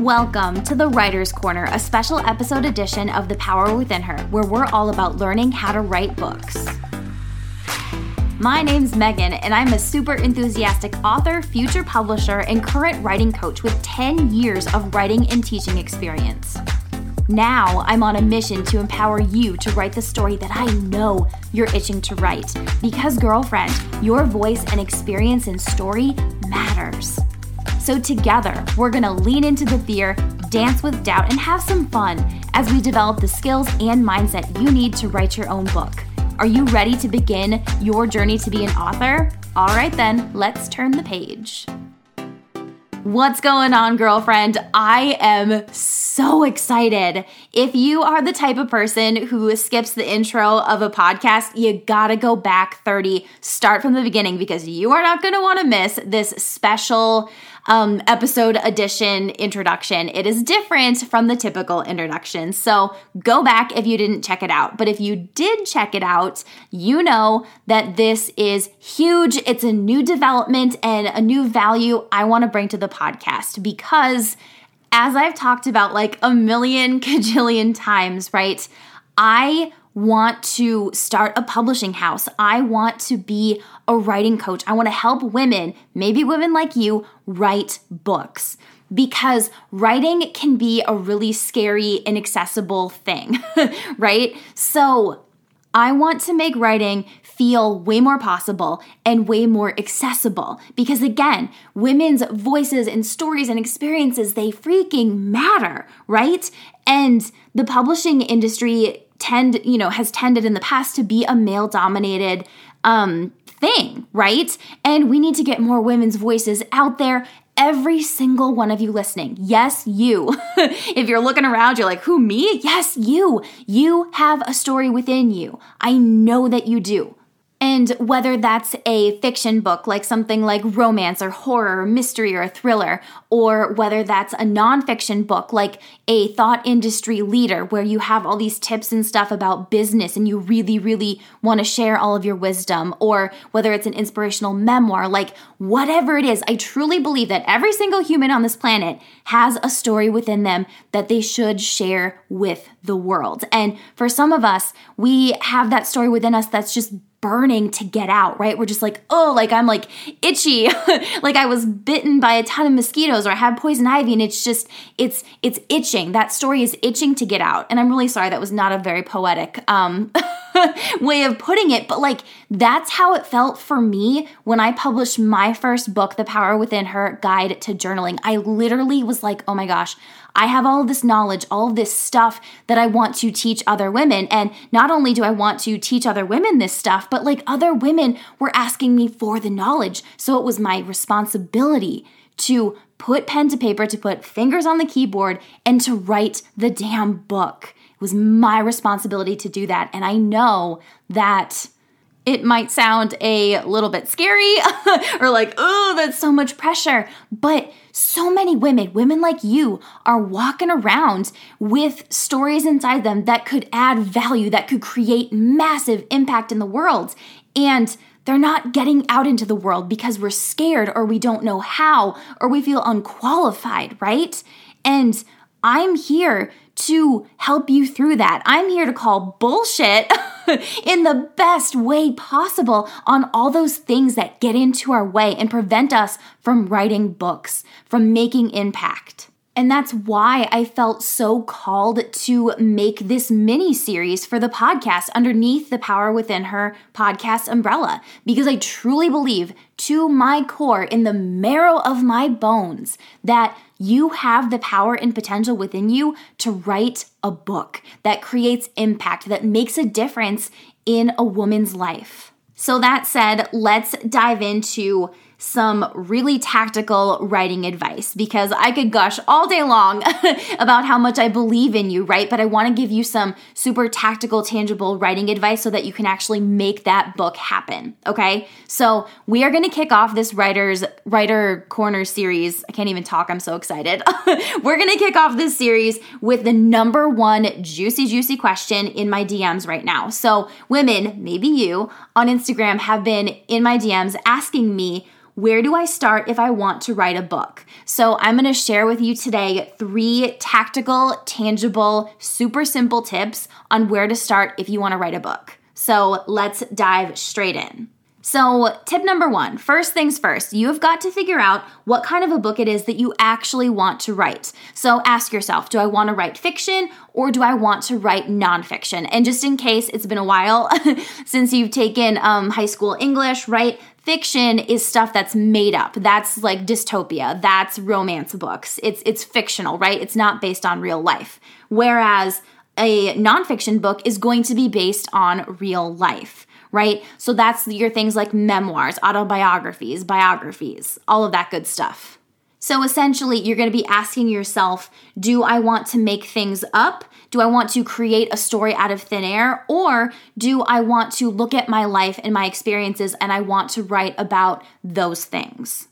Welcome to the Writer's Corner, a special episode edition of The Power Within Her, where we're all about learning how to write books. My name's Megan, and I'm a super enthusiastic author, future publisher, and current writing coach with 10 years of writing and teaching experience. Now I'm on a mission to empower you to write the story that I know you're itching to write. Because, girlfriend, your voice and experience in story matters. So, together, we're gonna lean into the fear, dance with doubt, and have some fun as we develop the skills and mindset you need to write your own book. Are you ready to begin your journey to be an author? All right, then, let's turn the page. What's going on, girlfriend? I am so excited. If you are the type of person who skips the intro of a podcast, you gotta go back 30, start from the beginning because you are not gonna wanna miss this special um, episode edition introduction. It is different from the typical introduction. So go back if you didn't check it out. But if you did check it out, you know that this is huge. It's a new development and a new value I want to bring to the podcast because as I've talked about like a million cajillion times, right? I want to start a publishing house. I want to be a writing coach. I want to help women, maybe women like you, write books. Because writing can be a really scary, inaccessible thing, right? So I want to make writing feel way more possible and way more accessible. Because again, women's voices and stories and experiences, they freaking matter, right? And the publishing industry tend, you know, has tended in the past to be a male dominated um, thing, right? And we need to get more women's voices out there. Every single one of you listening, yes, you. if you're looking around, you're like, who, me? Yes, you. You have a story within you. I know that you do. And whether that's a fiction book, like something like romance or horror or mystery or a thriller, or whether that's a nonfiction book, like a thought industry leader, where you have all these tips and stuff about business and you really, really want to share all of your wisdom, or whether it's an inspirational memoir, like whatever it is, I truly believe that every single human on this planet has a story within them that they should share with the world. And for some of us, we have that story within us that's just burning to get out, right? We're just like, oh, like I'm like itchy, like I was bitten by a ton of mosquitoes or I had poison ivy and it's just it's it's itching. That story is itching to get out. And I'm really sorry that was not a very poetic um way of putting it, but like that's how it felt for me when I published my first book, The Power Within Her Guide to Journaling. I literally was like, "Oh my gosh, I have all this knowledge, all this stuff that I want to teach other women. And not only do I want to teach other women this stuff, but like other women were asking me for the knowledge. So it was my responsibility to put pen to paper, to put fingers on the keyboard, and to write the damn book. Was my responsibility to do that. And I know that it might sound a little bit scary or like, oh, that's so much pressure. But so many women, women like you, are walking around with stories inside them that could add value, that could create massive impact in the world. And they're not getting out into the world because we're scared or we don't know how or we feel unqualified, right? And I'm here to help you through that. I'm here to call bullshit in the best way possible on all those things that get into our way and prevent us from writing books, from making impact. And that's why I felt so called to make this mini series for the podcast underneath the Power Within Her podcast umbrella, because I truly believe to my core, in the marrow of my bones, that you have the power and potential within you to write a book that creates impact, that makes a difference in a woman's life. So, that said, let's dive into some really tactical writing advice because I could gush all day long about how much I believe in you, right? But I want to give you some super tactical, tangible writing advice so that you can actually make that book happen, okay? So, we are going to kick off this writer's writer corner series. I can't even talk, I'm so excited. We're going to kick off this series with the number one juicy juicy question in my DMs right now. So, women, maybe you on Instagram have been in my DMs asking me where do I start if I want to write a book? So, I'm going to share with you today three tactical, tangible, super simple tips on where to start if you want to write a book. So, let's dive straight in. So, tip number one first things first, you have got to figure out what kind of a book it is that you actually want to write. So, ask yourself do I want to write fiction or do I want to write nonfiction? And just in case it's been a while since you've taken um, high school English, right? Fiction is stuff that's made up. That's like dystopia. That's romance books. It's it's fictional, right? It's not based on real life. Whereas a nonfiction book is going to be based on real life right? So that's your things like memoirs, autobiographies, biographies, all of that good stuff. So essentially, you're going to be asking yourself Do I want to make things up? Do I want to create a story out of thin air? Or do I want to look at my life and my experiences and I want to write about those things?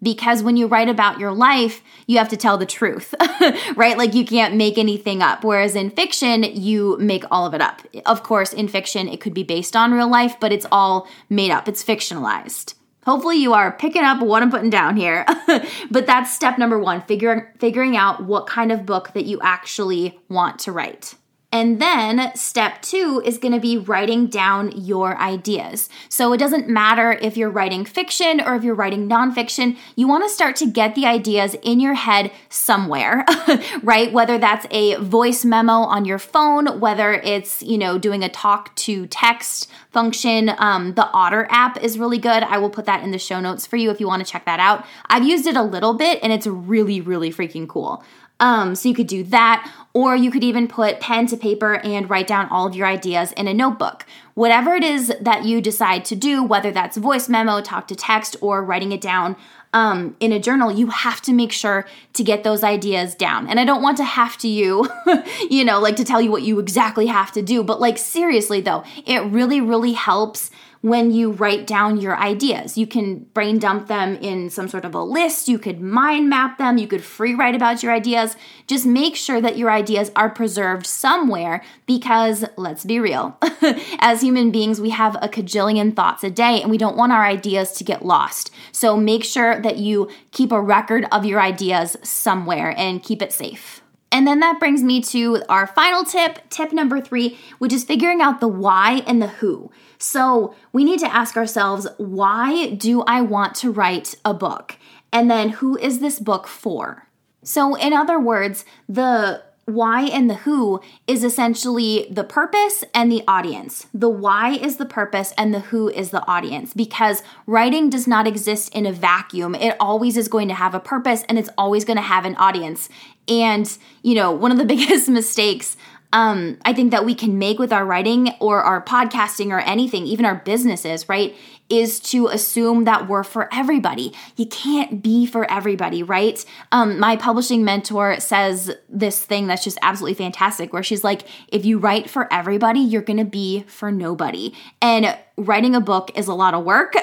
because when you write about your life, you have to tell the truth, right? Like you can't make anything up. Whereas in fiction, you make all of it up. Of course, in fiction, it could be based on real life, but it's all made up, it's fictionalized. Hopefully, you are picking up what I'm putting down here. but that's step number one figure, figuring out what kind of book that you actually want to write. And then step two is going to be writing down your ideas. So it doesn't matter if you're writing fiction or if you're writing nonfiction, you want to start to get the ideas in your head somewhere, right? Whether that's a voice memo on your phone, whether it's, you know, doing a talk to text function. Um, the Otter app is really good. I will put that in the show notes for you if you want to check that out. I've used it a little bit and it's really, really freaking cool. Um, so you could do that, or you could even put pen to paper and write down all of your ideas in a notebook. Whatever it is that you decide to do, whether that's voice memo, talk to text, or writing it down um, in a journal, you have to make sure to get those ideas down. And I don't want to have to you, you know, like to tell you what you exactly have to do, but like seriously though, it really, really helps when you write down your ideas. You can brain dump them in some sort of a list, you could mind map them, you could free write about your ideas. Just make sure that your ideas are preserved somewhere because let's be real. As human beings, we have a cajillion thoughts a day and we don't want our ideas to get lost. So make sure that you keep a record of your ideas somewhere and keep it safe. And then that brings me to our final tip, tip number three, which is figuring out the why and the who. So we need to ask ourselves, why do I want to write a book? And then who is this book for? So, in other words, the why and the who is essentially the purpose and the audience. The why is the purpose and the who is the audience because writing does not exist in a vacuum. It always is going to have a purpose and it's always going to have an audience. And, you know, one of the biggest mistakes um, I think that we can make with our writing or our podcasting or anything, even our businesses, right, is to assume that we're for everybody. You can't be for everybody, right? Um, my publishing mentor says this thing that's just absolutely fantastic, where she's like, if you write for everybody, you're gonna be for nobody. And writing a book is a lot of work.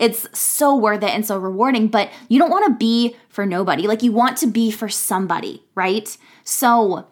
it's so worth it and so rewarding, but you don't wanna be for nobody. Like, you want to be for somebody, right? So,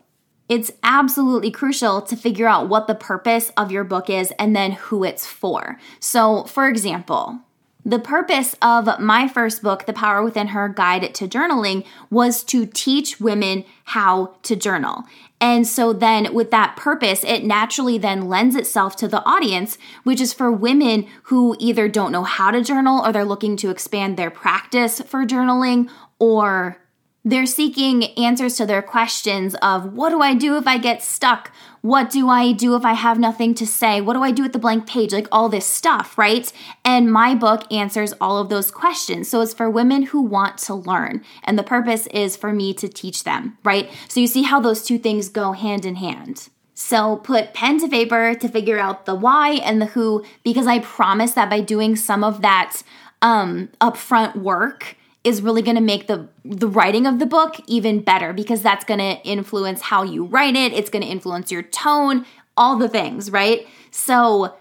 it's absolutely crucial to figure out what the purpose of your book is and then who it's for. So, for example, the purpose of my first book, The Power Within Her Guide to Journaling, was to teach women how to journal. And so then with that purpose, it naturally then lends itself to the audience, which is for women who either don't know how to journal or they're looking to expand their practice for journaling or they're seeking answers to their questions of what do I do if I get stuck? What do I do if I have nothing to say? What do I do with the blank page? Like all this stuff, right? And my book answers all of those questions. So it's for women who want to learn. And the purpose is for me to teach them, right? So you see how those two things go hand in hand. So put pen to paper to figure out the why and the who, because I promise that by doing some of that um, upfront work, is really going to make the the writing of the book even better because that's going to influence how you write it, it's going to influence your tone, all the things, right? So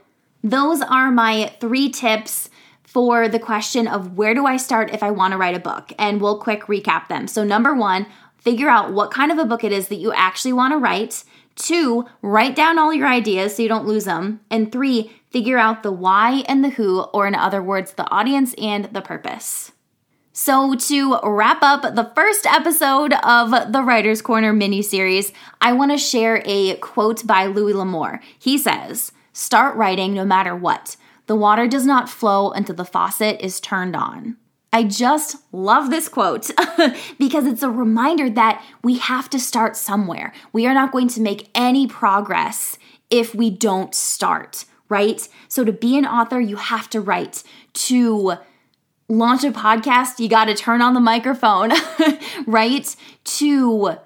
those are my 3 tips for the question of where do I start if I want to write a book? And we'll quick recap them. So number 1, figure out what kind of a book it is that you actually want to write. Two, write down all your ideas so you don't lose them. And three, figure out the why and the who, or in other words, the audience and the purpose. So, to wrap up the first episode of the Writer's Corner mini series, I want to share a quote by Louis L'Amour. He says, Start writing no matter what. The water does not flow until the faucet is turned on. I just love this quote because it's a reminder that we have to start somewhere. We are not going to make any progress if we don't start, right? So, to be an author, you have to write. To launch a podcast, you got to turn on the microphone, right? To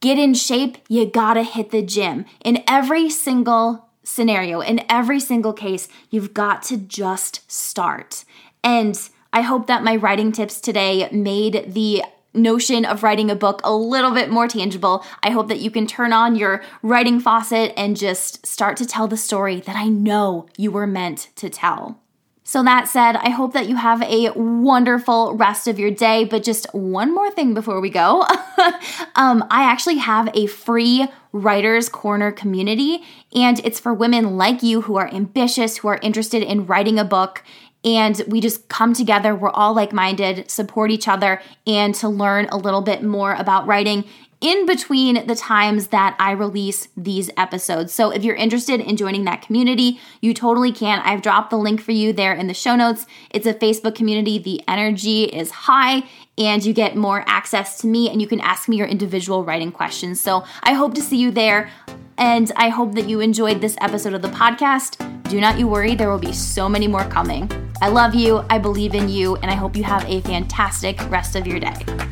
get in shape, you got to hit the gym. In every single scenario, in every single case, you've got to just start. And I hope that my writing tips today made the notion of writing a book a little bit more tangible. I hope that you can turn on your writing faucet and just start to tell the story that I know you were meant to tell. So, that said, I hope that you have a wonderful rest of your day. But just one more thing before we go um, I actually have a free Writers Corner community, and it's for women like you who are ambitious, who are interested in writing a book. And we just come together, we're all like minded, support each other, and to learn a little bit more about writing in between the times that I release these episodes. So if you're interested in joining that community, you totally can. I've dropped the link for you there in the show notes. It's a Facebook community. The energy is high and you get more access to me and you can ask me your individual writing questions. So I hope to see you there. And I hope that you enjoyed this episode of the podcast. Do not you worry, there will be so many more coming. I love you, I believe in you, and I hope you have a fantastic rest of your day.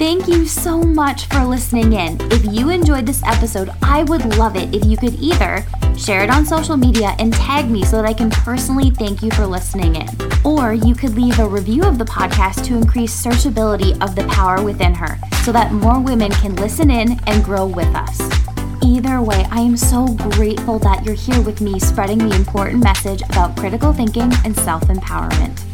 Thank you so much for listening in. If you enjoyed this episode, I would love it if you could either share it on social media and tag me so that I can personally thank you for listening in. Or you could leave a review of the podcast to increase searchability of the power within her so that more women can listen in and grow with us. Either way, I am so grateful that you're here with me spreading the important message about critical thinking and self empowerment.